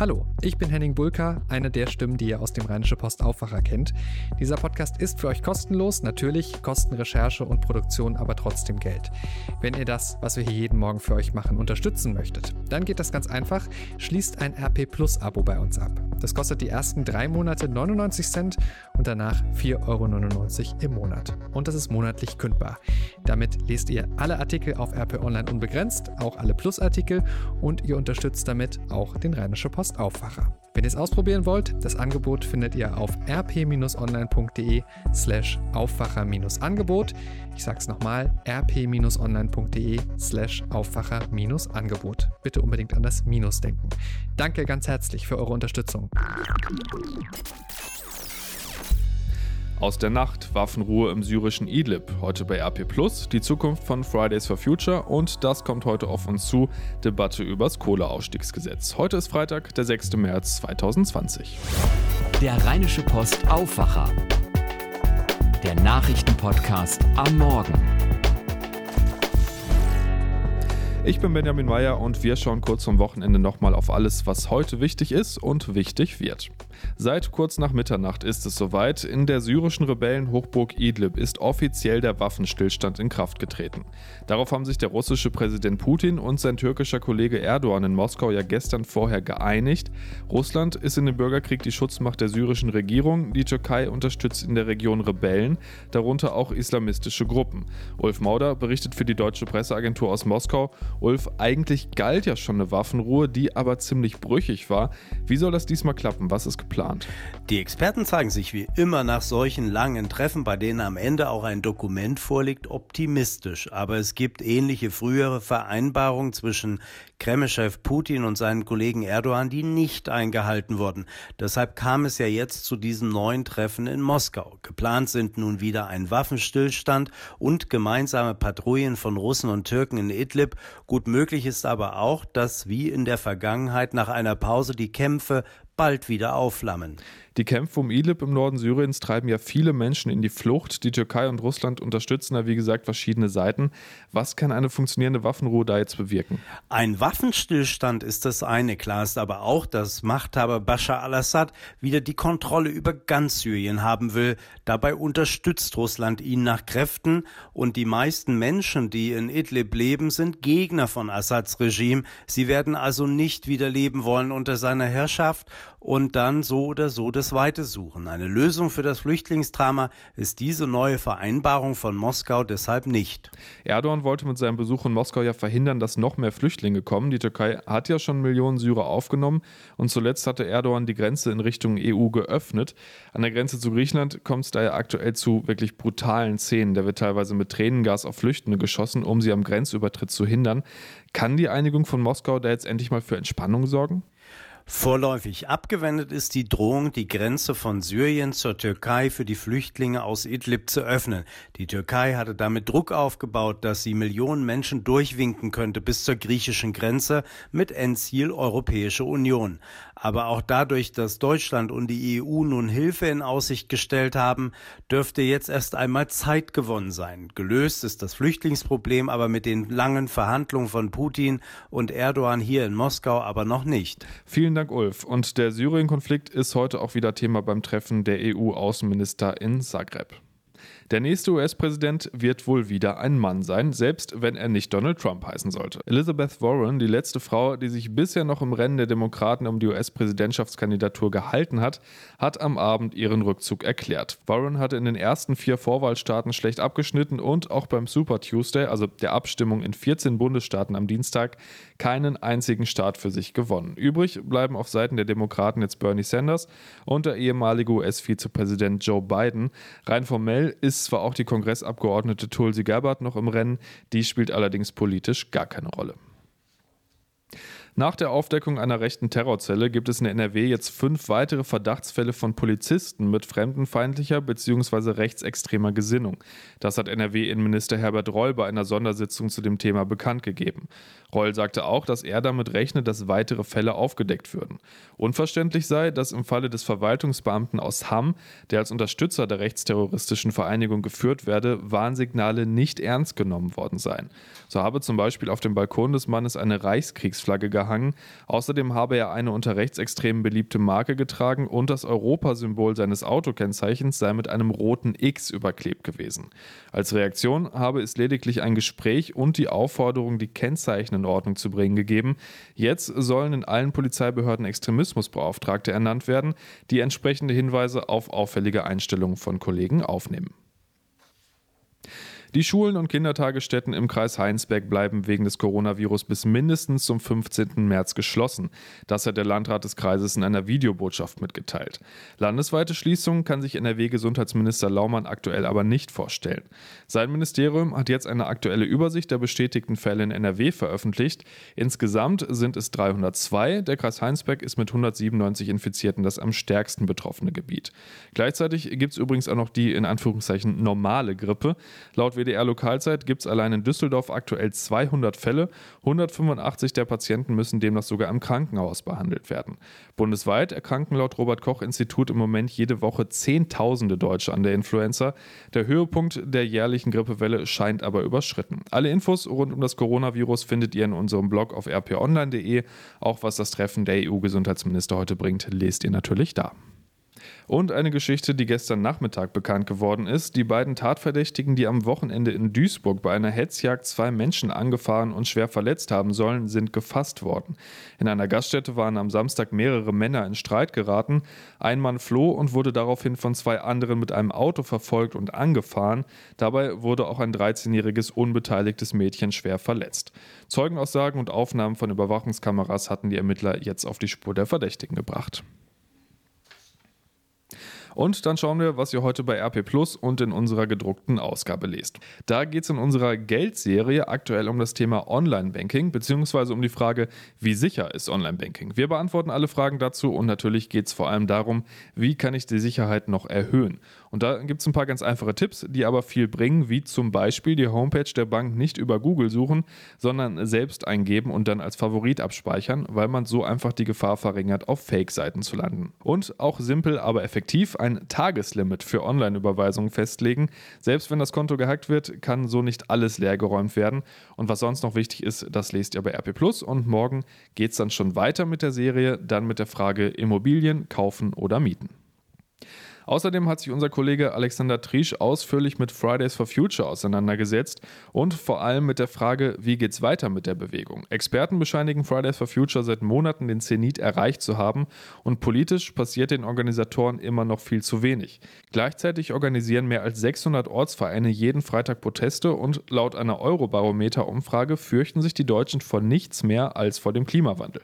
Hallo, ich bin Henning Bulka, eine der Stimmen, die ihr aus dem Rheinische Post Aufwacher kennt. Dieser Podcast ist für euch kostenlos, natürlich kosten Recherche und Produktion aber trotzdem Geld. Wenn ihr das, was wir hier jeden Morgen für euch machen, unterstützen möchtet, dann geht das ganz einfach, schließt ein RP Plus Abo bei uns ab. Das kostet die ersten drei Monate 99 Cent und danach 4,99 Euro im Monat. Und das ist monatlich kündbar. Damit lest ihr alle Artikel auf RP Online unbegrenzt, auch alle Plus-Artikel und ihr unterstützt damit auch den Rheinische Post Aufwacher. Wenn ihr es ausprobieren wollt, das Angebot findet ihr auf rp-online.de slash Aufwacher-Angebot. Ich sage es nochmal, rp-online.de slash Aufwacher-Angebot. Bitte unbedingt an das Minus denken. Danke ganz herzlich für eure Unterstützung. Aus der Nacht, Waffenruhe im syrischen Idlib, heute bei RP Plus, die Zukunft von Fridays for Future und das kommt heute auf uns zu, Debatte übers Kohleausstiegsgesetz. Heute ist Freitag, der 6. März 2020. Der Rheinische Post Aufwacher. Der Nachrichtenpodcast am Morgen. Ich bin Benjamin Meyer und wir schauen kurz zum Wochenende nochmal auf alles, was heute wichtig ist und wichtig wird. Seit kurz nach Mitternacht ist es soweit. In der syrischen Rebellenhochburg Idlib ist offiziell der Waffenstillstand in Kraft getreten. Darauf haben sich der russische Präsident Putin und sein türkischer Kollege Erdogan in Moskau ja gestern vorher geeinigt. Russland ist in dem Bürgerkrieg die Schutzmacht der syrischen Regierung. Die Türkei unterstützt in der Region Rebellen, darunter auch islamistische Gruppen. Ulf Mauder berichtet für die deutsche Presseagentur aus Moskau Ulf, eigentlich galt ja schon eine Waffenruhe, die aber ziemlich brüchig war. Wie soll das diesmal klappen? Was ist geplant? Die Experten zeigen sich wie immer nach solchen langen Treffen, bei denen am Ende auch ein Dokument vorliegt, optimistisch. Aber es gibt ähnliche frühere Vereinbarungen zwischen Kreml-Chef Putin und seinen Kollegen Erdogan, die nicht eingehalten wurden. Deshalb kam es ja jetzt zu diesem neuen Treffen in Moskau. Geplant sind nun wieder ein Waffenstillstand und gemeinsame Patrouillen von Russen und Türken in Idlib Gut möglich ist aber auch, dass wie in der Vergangenheit nach einer Pause die Kämpfe bald wieder aufflammen. Die Kämpfe um Idlib im Norden Syriens treiben ja viele Menschen in die Flucht. Die Türkei und Russland unterstützen da, wie gesagt, verschiedene Seiten. Was kann eine funktionierende Waffenruhe da jetzt bewirken? Ein Waffenstillstand ist das eine. Klar ist aber auch, dass Machthaber Bashar al-Assad wieder die Kontrolle über ganz Syrien haben will. Dabei unterstützt Russland ihn nach Kräften und die meisten Menschen, die in Idlib leben, sind Gegner von Assads Regime. Sie werden also nicht wieder leben wollen unter seiner Herrschaft und dann so oder so das Weite suchen. Eine Lösung für das Flüchtlingsdrama ist diese neue Vereinbarung von Moskau deshalb nicht. Erdogan wollte mit seinem Besuch in Moskau ja verhindern, dass noch mehr Flüchtlinge kommen. Die Türkei hat ja schon Millionen Syrer aufgenommen und zuletzt hatte Erdogan die Grenze in Richtung EU geöffnet. An der Grenze zu Griechenland kommt es daher aktuell zu wirklich brutalen Szenen. Da wird teilweise mit Tränengas auf Flüchtende geschossen, um sie am Grenzübertritt zu hindern. Kann die Einigung von Moskau da jetzt endlich mal für Entspannung sorgen? Vorläufig abgewendet ist die Drohung, die Grenze von Syrien zur Türkei für die Flüchtlinge aus Idlib zu öffnen. Die Türkei hatte damit Druck aufgebaut, dass sie Millionen Menschen durchwinken könnte bis zur griechischen Grenze mit Endziel Europäische Union. Aber auch dadurch, dass Deutschland und die EU nun Hilfe in Aussicht gestellt haben, dürfte jetzt erst einmal Zeit gewonnen sein. Gelöst ist das Flüchtlingsproblem aber mit den langen Verhandlungen von Putin und Erdogan hier in Moskau aber noch nicht. Vielen Dank, Ulf. Und der Syrien-Konflikt ist heute auch wieder Thema beim Treffen der EU-Außenminister in Zagreb. Der nächste US-Präsident wird wohl wieder ein Mann sein, selbst wenn er nicht Donald Trump heißen sollte. Elizabeth Warren, die letzte Frau, die sich bisher noch im Rennen der Demokraten um die US-Präsidentschaftskandidatur gehalten hat, hat am Abend ihren Rückzug erklärt. Warren hatte in den ersten vier Vorwahlstaaten schlecht abgeschnitten und auch beim Super Tuesday, also der Abstimmung in 14 Bundesstaaten am Dienstag, keinen einzigen Staat für sich gewonnen. Übrig bleiben auf Seiten der Demokraten jetzt Bernie Sanders und der ehemalige US-Vizepräsident Joe Biden. Rein formell ist ist zwar auch die Kongressabgeordnete Tulsi Gabbard noch im Rennen, die spielt allerdings politisch gar keine Rolle. Nach der Aufdeckung einer rechten Terrorzelle gibt es in NRW jetzt fünf weitere Verdachtsfälle von Polizisten mit fremdenfeindlicher bzw. rechtsextremer Gesinnung. Das hat NRW-Innenminister Herbert Reul bei einer Sondersitzung zu dem Thema bekannt gegeben. Reul sagte auch, dass er damit rechnet, dass weitere Fälle aufgedeckt würden. Unverständlich sei, dass im Falle des Verwaltungsbeamten aus Hamm, der als Unterstützer der rechtsterroristischen Vereinigung geführt werde, Warnsignale nicht ernst genommen worden seien. So habe zum Beispiel auf dem Balkon des Mannes eine Reichskriegsflagge gehangen gehangen. Außerdem habe er eine unter Rechtsextremen beliebte Marke getragen und das Europasymbol seines Autokennzeichens sei mit einem roten X überklebt gewesen. Als Reaktion habe es lediglich ein Gespräch und die Aufforderung, die Kennzeichen in Ordnung zu bringen, gegeben. Jetzt sollen in allen Polizeibehörden Extremismusbeauftragte ernannt werden, die entsprechende Hinweise auf auffällige Einstellungen von Kollegen aufnehmen. Die Schulen und Kindertagesstätten im Kreis Heinsberg bleiben wegen des Coronavirus bis mindestens zum 15. März geschlossen. Das hat der Landrat des Kreises in einer Videobotschaft mitgeteilt. Landesweite Schließungen kann sich NRW-Gesundheitsminister Laumann aktuell aber nicht vorstellen. Sein Ministerium hat jetzt eine aktuelle Übersicht der bestätigten Fälle in NRW veröffentlicht. Insgesamt sind es 302. Der Kreis Heinsberg ist mit 197 Infizierten das am stärksten betroffene Gebiet. Gleichzeitig gibt es übrigens auch noch die in Anführungszeichen normale Grippe. Laut WDR Lokalzeit gibt es allein in Düsseldorf aktuell 200 Fälle. 185 der Patienten müssen demnach sogar im Krankenhaus behandelt werden. Bundesweit erkranken laut Robert Koch Institut im Moment jede Woche Zehntausende Deutsche an der Influenza. Der Höhepunkt der jährlichen Grippewelle scheint aber überschritten. Alle Infos rund um das Coronavirus findet ihr in unserem Blog auf rponline.de. Auch was das Treffen der EU-Gesundheitsminister heute bringt, lest ihr natürlich da. Und eine Geschichte, die gestern Nachmittag bekannt geworden ist. Die beiden Tatverdächtigen, die am Wochenende in Duisburg bei einer Hetzjagd zwei Menschen angefahren und schwer verletzt haben sollen, sind gefasst worden. In einer Gaststätte waren am Samstag mehrere Männer in Streit geraten. Ein Mann floh und wurde daraufhin von zwei anderen mit einem Auto verfolgt und angefahren. Dabei wurde auch ein 13-jähriges unbeteiligtes Mädchen schwer verletzt. Zeugenaussagen und Aufnahmen von Überwachungskameras hatten die Ermittler jetzt auf die Spur der Verdächtigen gebracht. Und dann schauen wir, was ihr heute bei RP Plus und in unserer gedruckten Ausgabe lest. Da geht es in unserer Geldserie aktuell um das Thema Online-Banking, beziehungsweise um die Frage, wie sicher ist Online-Banking. Wir beantworten alle Fragen dazu und natürlich geht es vor allem darum, wie kann ich die Sicherheit noch erhöhen. Und da gibt es ein paar ganz einfache Tipps, die aber viel bringen, wie zum Beispiel die Homepage der Bank nicht über Google suchen, sondern selbst eingeben und dann als Favorit abspeichern, weil man so einfach die Gefahr verringert, auf Fake-Seiten zu landen. Und auch simpel, aber effektiv ein Tageslimit für Online-Überweisungen festlegen. Selbst wenn das Konto gehackt wird, kann so nicht alles leergeräumt werden. Und was sonst noch wichtig ist, das lest ihr bei RP Plus. Und morgen geht es dann schon weiter mit der Serie, dann mit der Frage Immobilien kaufen oder mieten. Außerdem hat sich unser Kollege Alexander Triesch ausführlich mit Fridays for Future auseinandergesetzt und vor allem mit der Frage, wie geht's weiter mit der Bewegung. Experten bescheinigen Fridays for Future seit Monaten den Zenit erreicht zu haben und politisch passiert den Organisatoren immer noch viel zu wenig. Gleichzeitig organisieren mehr als 600 Ortsvereine jeden Freitag Proteste und laut einer Eurobarometer-Umfrage fürchten sich die Deutschen vor nichts mehr als vor dem Klimawandel.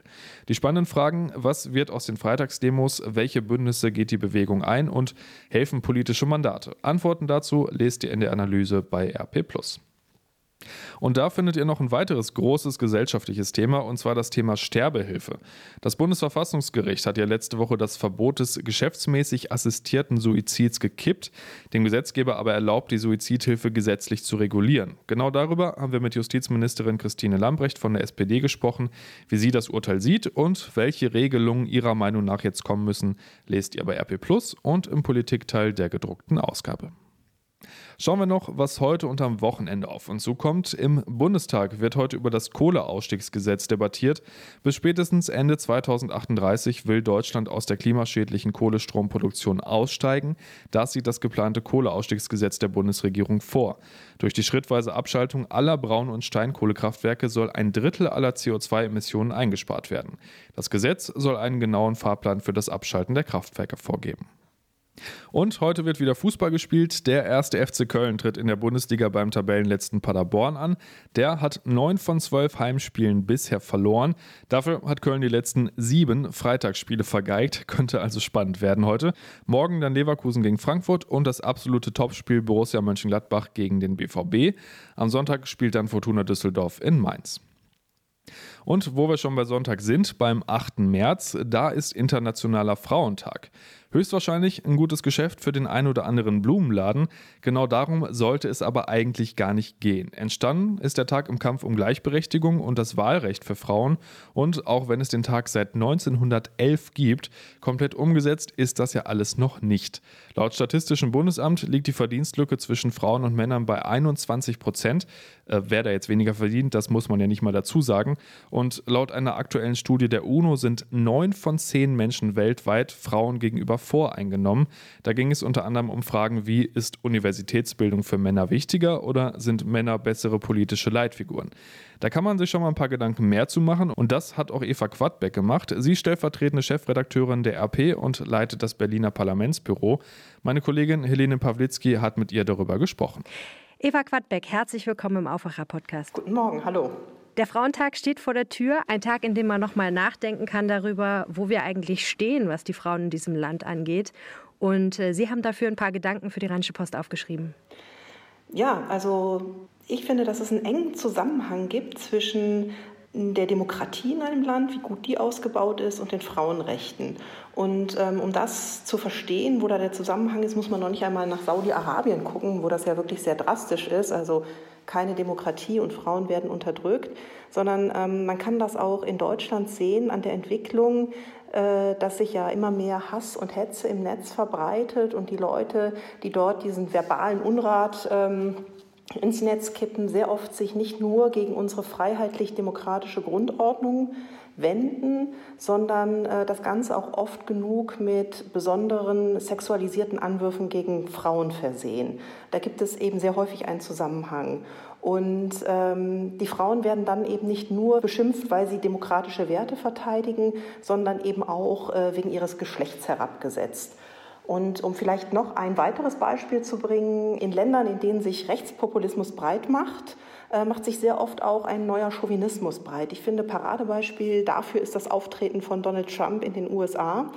Die spannenden Fragen, was wird aus den Freitagsdemos, welche Bündnisse geht die Bewegung ein und helfen politische Mandate? Antworten dazu lest ihr in der Analyse bei RP. Und da findet ihr noch ein weiteres großes gesellschaftliches Thema, und zwar das Thema Sterbehilfe. Das Bundesverfassungsgericht hat ja letzte Woche das Verbot des geschäftsmäßig assistierten Suizids gekippt, dem Gesetzgeber aber erlaubt, die Suizidhilfe gesetzlich zu regulieren. Genau darüber haben wir mit Justizministerin Christine Lambrecht von der SPD gesprochen, wie sie das Urteil sieht und welche Regelungen ihrer Meinung nach jetzt kommen müssen, lest ihr bei RP Plus und im Politikteil der gedruckten Ausgabe. Schauen wir noch, was heute und am Wochenende auf uns zukommt. Im Bundestag wird heute über das Kohleausstiegsgesetz debattiert. Bis spätestens Ende 2038 will Deutschland aus der klimaschädlichen Kohlestromproduktion aussteigen. Das sieht das geplante Kohleausstiegsgesetz der Bundesregierung vor. Durch die schrittweise Abschaltung aller Braun- und Steinkohlekraftwerke soll ein Drittel aller CO2-Emissionen eingespart werden. Das Gesetz soll einen genauen Fahrplan für das Abschalten der Kraftwerke vorgeben. Und heute wird wieder Fußball gespielt. Der erste FC Köln tritt in der Bundesliga beim Tabellenletzten Paderborn an. Der hat neun von zwölf Heimspielen bisher verloren. Dafür hat Köln die letzten sieben Freitagsspiele vergeigt. Könnte also spannend werden heute. Morgen dann Leverkusen gegen Frankfurt und das absolute Topspiel Borussia Mönchengladbach gegen den BVB. Am Sonntag spielt dann Fortuna Düsseldorf in Mainz. Und wo wir schon bei Sonntag sind, beim 8. März, da ist Internationaler Frauentag. Höchstwahrscheinlich ein gutes Geschäft für den ein oder anderen Blumenladen. Genau darum sollte es aber eigentlich gar nicht gehen. Entstanden ist der Tag im Kampf um Gleichberechtigung und das Wahlrecht für Frauen. Und auch wenn es den Tag seit 1911 gibt, komplett umgesetzt ist das ja alles noch nicht. Laut Statistischem Bundesamt liegt die Verdienstlücke zwischen Frauen und Männern bei 21 Prozent. Äh, wer da jetzt weniger verdient, das muss man ja nicht mal dazu sagen. Und laut einer aktuellen Studie der UNO sind neun von zehn Menschen weltweit Frauen gegenüber voreingenommen. Da ging es unter anderem um Fragen wie, ist Universitätsbildung für Männer wichtiger oder sind Männer bessere politische Leitfiguren? Da kann man sich schon mal ein paar Gedanken mehr zu machen und das hat auch Eva Quadbeck gemacht. Sie ist stellvertretende Chefredakteurin der RP und leitet das Berliner Parlamentsbüro. Meine Kollegin Helene Pawlitzki hat mit ihr darüber gesprochen. Eva Quadbeck, herzlich willkommen im Aufwacher-Podcast. Guten Morgen, hallo. Der Frauentag steht vor der Tür, ein Tag, in dem man nochmal nachdenken kann darüber, wo wir eigentlich stehen, was die Frauen in diesem Land angeht. Und äh, Sie haben dafür ein paar Gedanken für die Rheinische Post aufgeschrieben. Ja, also ich finde, dass es einen engen Zusammenhang gibt zwischen der Demokratie in einem Land, wie gut die ausgebaut ist, und den Frauenrechten. Und ähm, um das zu verstehen, wo da der Zusammenhang ist, muss man noch nicht einmal nach Saudi-Arabien gucken, wo das ja wirklich sehr drastisch ist. Also keine Demokratie und Frauen werden unterdrückt, sondern ähm, man kann das auch in Deutschland sehen an der Entwicklung, äh, dass sich ja immer mehr Hass und Hetze im Netz verbreitet und die Leute, die dort diesen verbalen Unrat ähm, ins Netz kippen, sehr oft sich nicht nur gegen unsere freiheitlich-demokratische Grundordnung wenden, sondern äh, das Ganze auch oft genug mit besonderen sexualisierten Anwürfen gegen Frauen versehen. Da gibt es eben sehr häufig einen Zusammenhang. Und ähm, die Frauen werden dann eben nicht nur beschimpft, weil sie demokratische Werte verteidigen, sondern eben auch äh, wegen ihres Geschlechts herabgesetzt. Und um vielleicht noch ein weiteres Beispiel zu bringen, in Ländern, in denen sich Rechtspopulismus breit macht, äh, macht sich sehr oft auch ein neuer Chauvinismus breit. Ich finde, Paradebeispiel dafür ist das Auftreten von Donald Trump in den USA.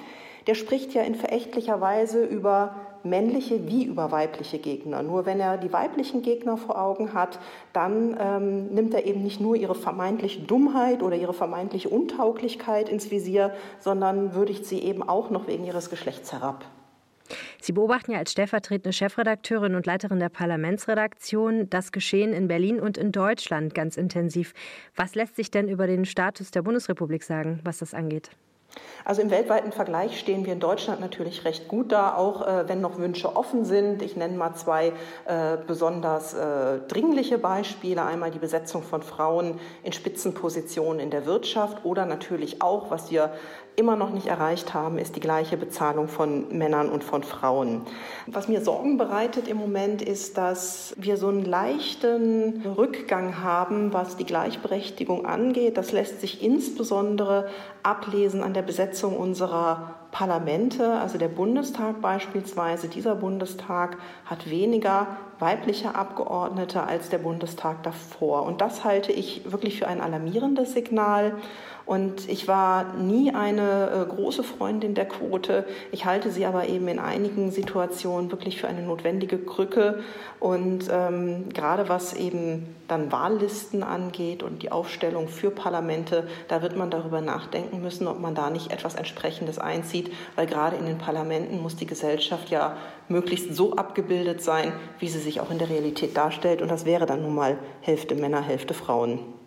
Der spricht ja in verächtlicher Weise über männliche wie über weibliche Gegner. Nur wenn er die weiblichen Gegner vor Augen hat, dann ähm, nimmt er eben nicht nur ihre vermeintliche Dummheit oder ihre vermeintliche Untauglichkeit ins Visier, sondern würdigt sie eben auch noch wegen ihres Geschlechts herab. Sie beobachten ja als stellvertretende Chefredakteurin und Leiterin der Parlamentsredaktion das Geschehen in Berlin und in Deutschland ganz intensiv. Was lässt sich denn über den Status der Bundesrepublik sagen, was das angeht? Also im weltweiten Vergleich stehen wir in Deutschland natürlich recht gut da, auch äh, wenn noch Wünsche offen sind. Ich nenne mal zwei äh, besonders äh, dringliche Beispiele. Einmal die Besetzung von Frauen in Spitzenpositionen in der Wirtschaft oder natürlich auch, was wir immer noch nicht erreicht haben, ist die gleiche Bezahlung von Männern und von Frauen. Was mir Sorgen bereitet im Moment ist, dass wir so einen leichten Rückgang haben, was die Gleichberechtigung angeht. Das lässt sich insbesondere ablesen an der Besetzung unserer Parlamente, also der Bundestag beispielsweise. Dieser Bundestag hat weniger weibliche Abgeordnete als der Bundestag davor. Und das halte ich wirklich für ein alarmierendes Signal. Und ich war nie eine äh, große Freundin der Quote. Ich halte sie aber eben in einigen Situationen wirklich für eine notwendige Krücke. Und ähm, gerade was eben dann Wahllisten angeht und die Aufstellung für Parlamente, da wird man darüber nachdenken müssen, ob man da nicht etwas Entsprechendes einzieht, weil gerade in den Parlamenten muss die Gesellschaft ja möglichst so abgebildet sein, wie sie sich auch in der Realität darstellt. Und das wäre dann nun mal Hälfte Männer, Hälfte Frauen.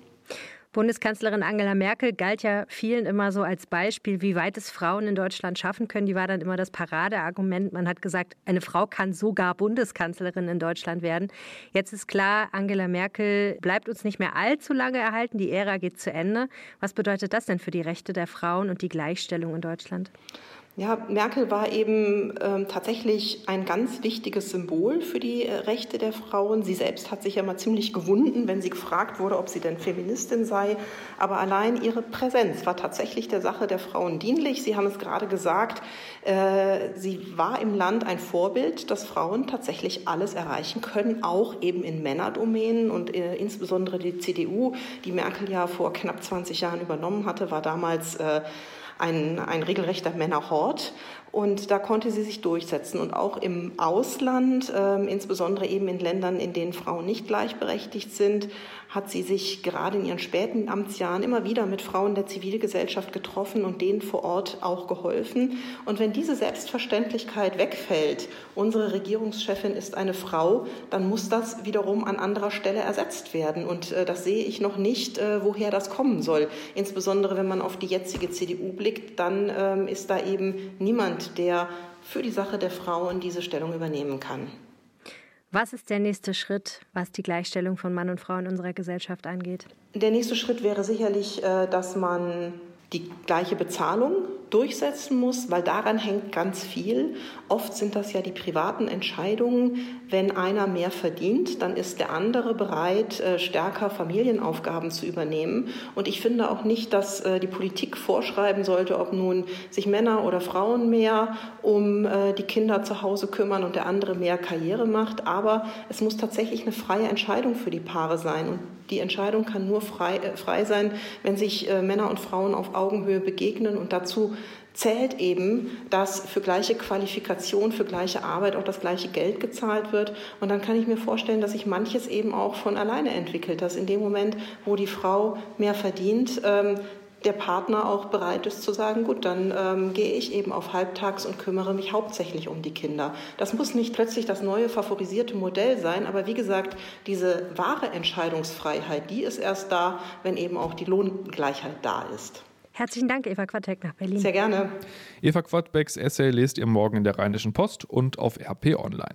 Bundeskanzlerin Angela Merkel galt ja vielen immer so als Beispiel, wie weit es Frauen in Deutschland schaffen können. Die war dann immer das Paradeargument. Man hat gesagt, eine Frau kann sogar Bundeskanzlerin in Deutschland werden. Jetzt ist klar, Angela Merkel bleibt uns nicht mehr allzu lange erhalten. Die Ära geht zu Ende. Was bedeutet das denn für die Rechte der Frauen und die Gleichstellung in Deutschland? Ja, Merkel war eben ähm, tatsächlich ein ganz wichtiges Symbol für die äh, Rechte der Frauen. Sie selbst hat sich ja mal ziemlich gewunden, wenn sie gefragt wurde, ob sie denn Feministin sei. Aber allein ihre Präsenz war tatsächlich der Sache der Frauen dienlich. Sie haben es gerade gesagt, äh, sie war im Land ein Vorbild, dass Frauen tatsächlich alles erreichen können, auch eben in Männerdomänen. Und äh, insbesondere die CDU, die Merkel ja vor knapp 20 Jahren übernommen hatte, war damals äh, ein, ein regelrechter Männerhort. Und da konnte sie sich durchsetzen. Und auch im Ausland, äh, insbesondere eben in Ländern, in denen Frauen nicht gleichberechtigt sind, hat sie sich gerade in ihren späten Amtsjahren immer wieder mit Frauen der Zivilgesellschaft getroffen und denen vor Ort auch geholfen. Und wenn diese Selbstverständlichkeit wegfällt, unsere Regierungschefin ist eine Frau, dann muss das wiederum an anderer Stelle ersetzt werden. Und äh, das sehe ich noch nicht, äh, woher das kommen soll. Insbesondere wenn man auf die jetzige CDU blickt, dann ähm, ist da eben niemand, der für die Sache der Frauen diese Stellung übernehmen kann. Was ist der nächste Schritt, was die Gleichstellung von Mann und Frau in unserer Gesellschaft angeht? Der nächste Schritt wäre sicherlich, äh, dass man die gleiche Bezahlung durchsetzen muss, weil daran hängt ganz viel. Oft sind das ja die privaten Entscheidungen. Wenn einer mehr verdient, dann ist der andere bereit, äh, stärker Familienaufgaben zu übernehmen. Und ich finde auch nicht, dass äh, die Politik vorschreiben sollte, ob nun sich Männer oder Frauen mehr um äh, die Kinder zu Hause kümmern und der andere mehr Karriere macht. Aber es muss tatsächlich eine freie Entscheidung für die Paare sein. Und die Entscheidung kann nur frei, frei sein, wenn sich Männer und Frauen auf Augenhöhe begegnen und dazu zählt eben, dass für gleiche Qualifikation, für gleiche Arbeit auch das gleiche Geld gezahlt wird. Und dann kann ich mir vorstellen, dass sich manches eben auch von alleine entwickelt, dass in dem Moment, wo die Frau mehr verdient, ähm, der Partner auch bereit ist zu sagen, gut, dann ähm, gehe ich eben auf Halbtags und kümmere mich hauptsächlich um die Kinder. Das muss nicht plötzlich das neue favorisierte Modell sein, aber wie gesagt, diese wahre Entscheidungsfreiheit, die ist erst da, wenn eben auch die Lohngleichheit da ist. Herzlichen Dank, Eva Quadbeck nach Berlin. Sehr gerne. Eva Quadbecks Essay lest ihr morgen in der Rheinischen Post und auf RP Online.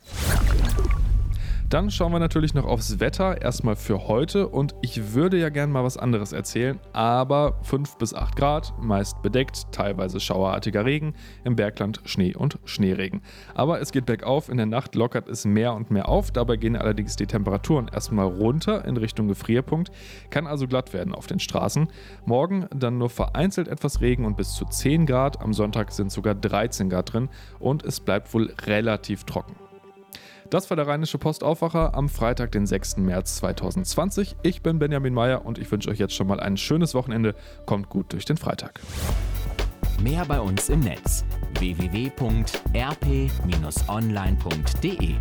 Dann schauen wir natürlich noch aufs Wetter, erstmal für heute. Und ich würde ja gerne mal was anderes erzählen, aber 5 bis 8 Grad, meist bedeckt, teilweise schauerartiger Regen, im Bergland Schnee und Schneeregen. Aber es geht bergauf, in der Nacht lockert es mehr und mehr auf, dabei gehen allerdings die Temperaturen erstmal runter in Richtung Gefrierpunkt, kann also glatt werden auf den Straßen. Morgen dann nur vereinzelt etwas Regen und bis zu 10 Grad, am Sonntag sind sogar 13 Grad drin und es bleibt wohl relativ trocken. Das war der Rheinische Postaufwacher am Freitag, den 6. März 2020. Ich bin Benjamin Meyer und ich wünsche euch jetzt schon mal ein schönes Wochenende. Kommt gut durch den Freitag. Mehr bei uns im Netz www.rp-online.de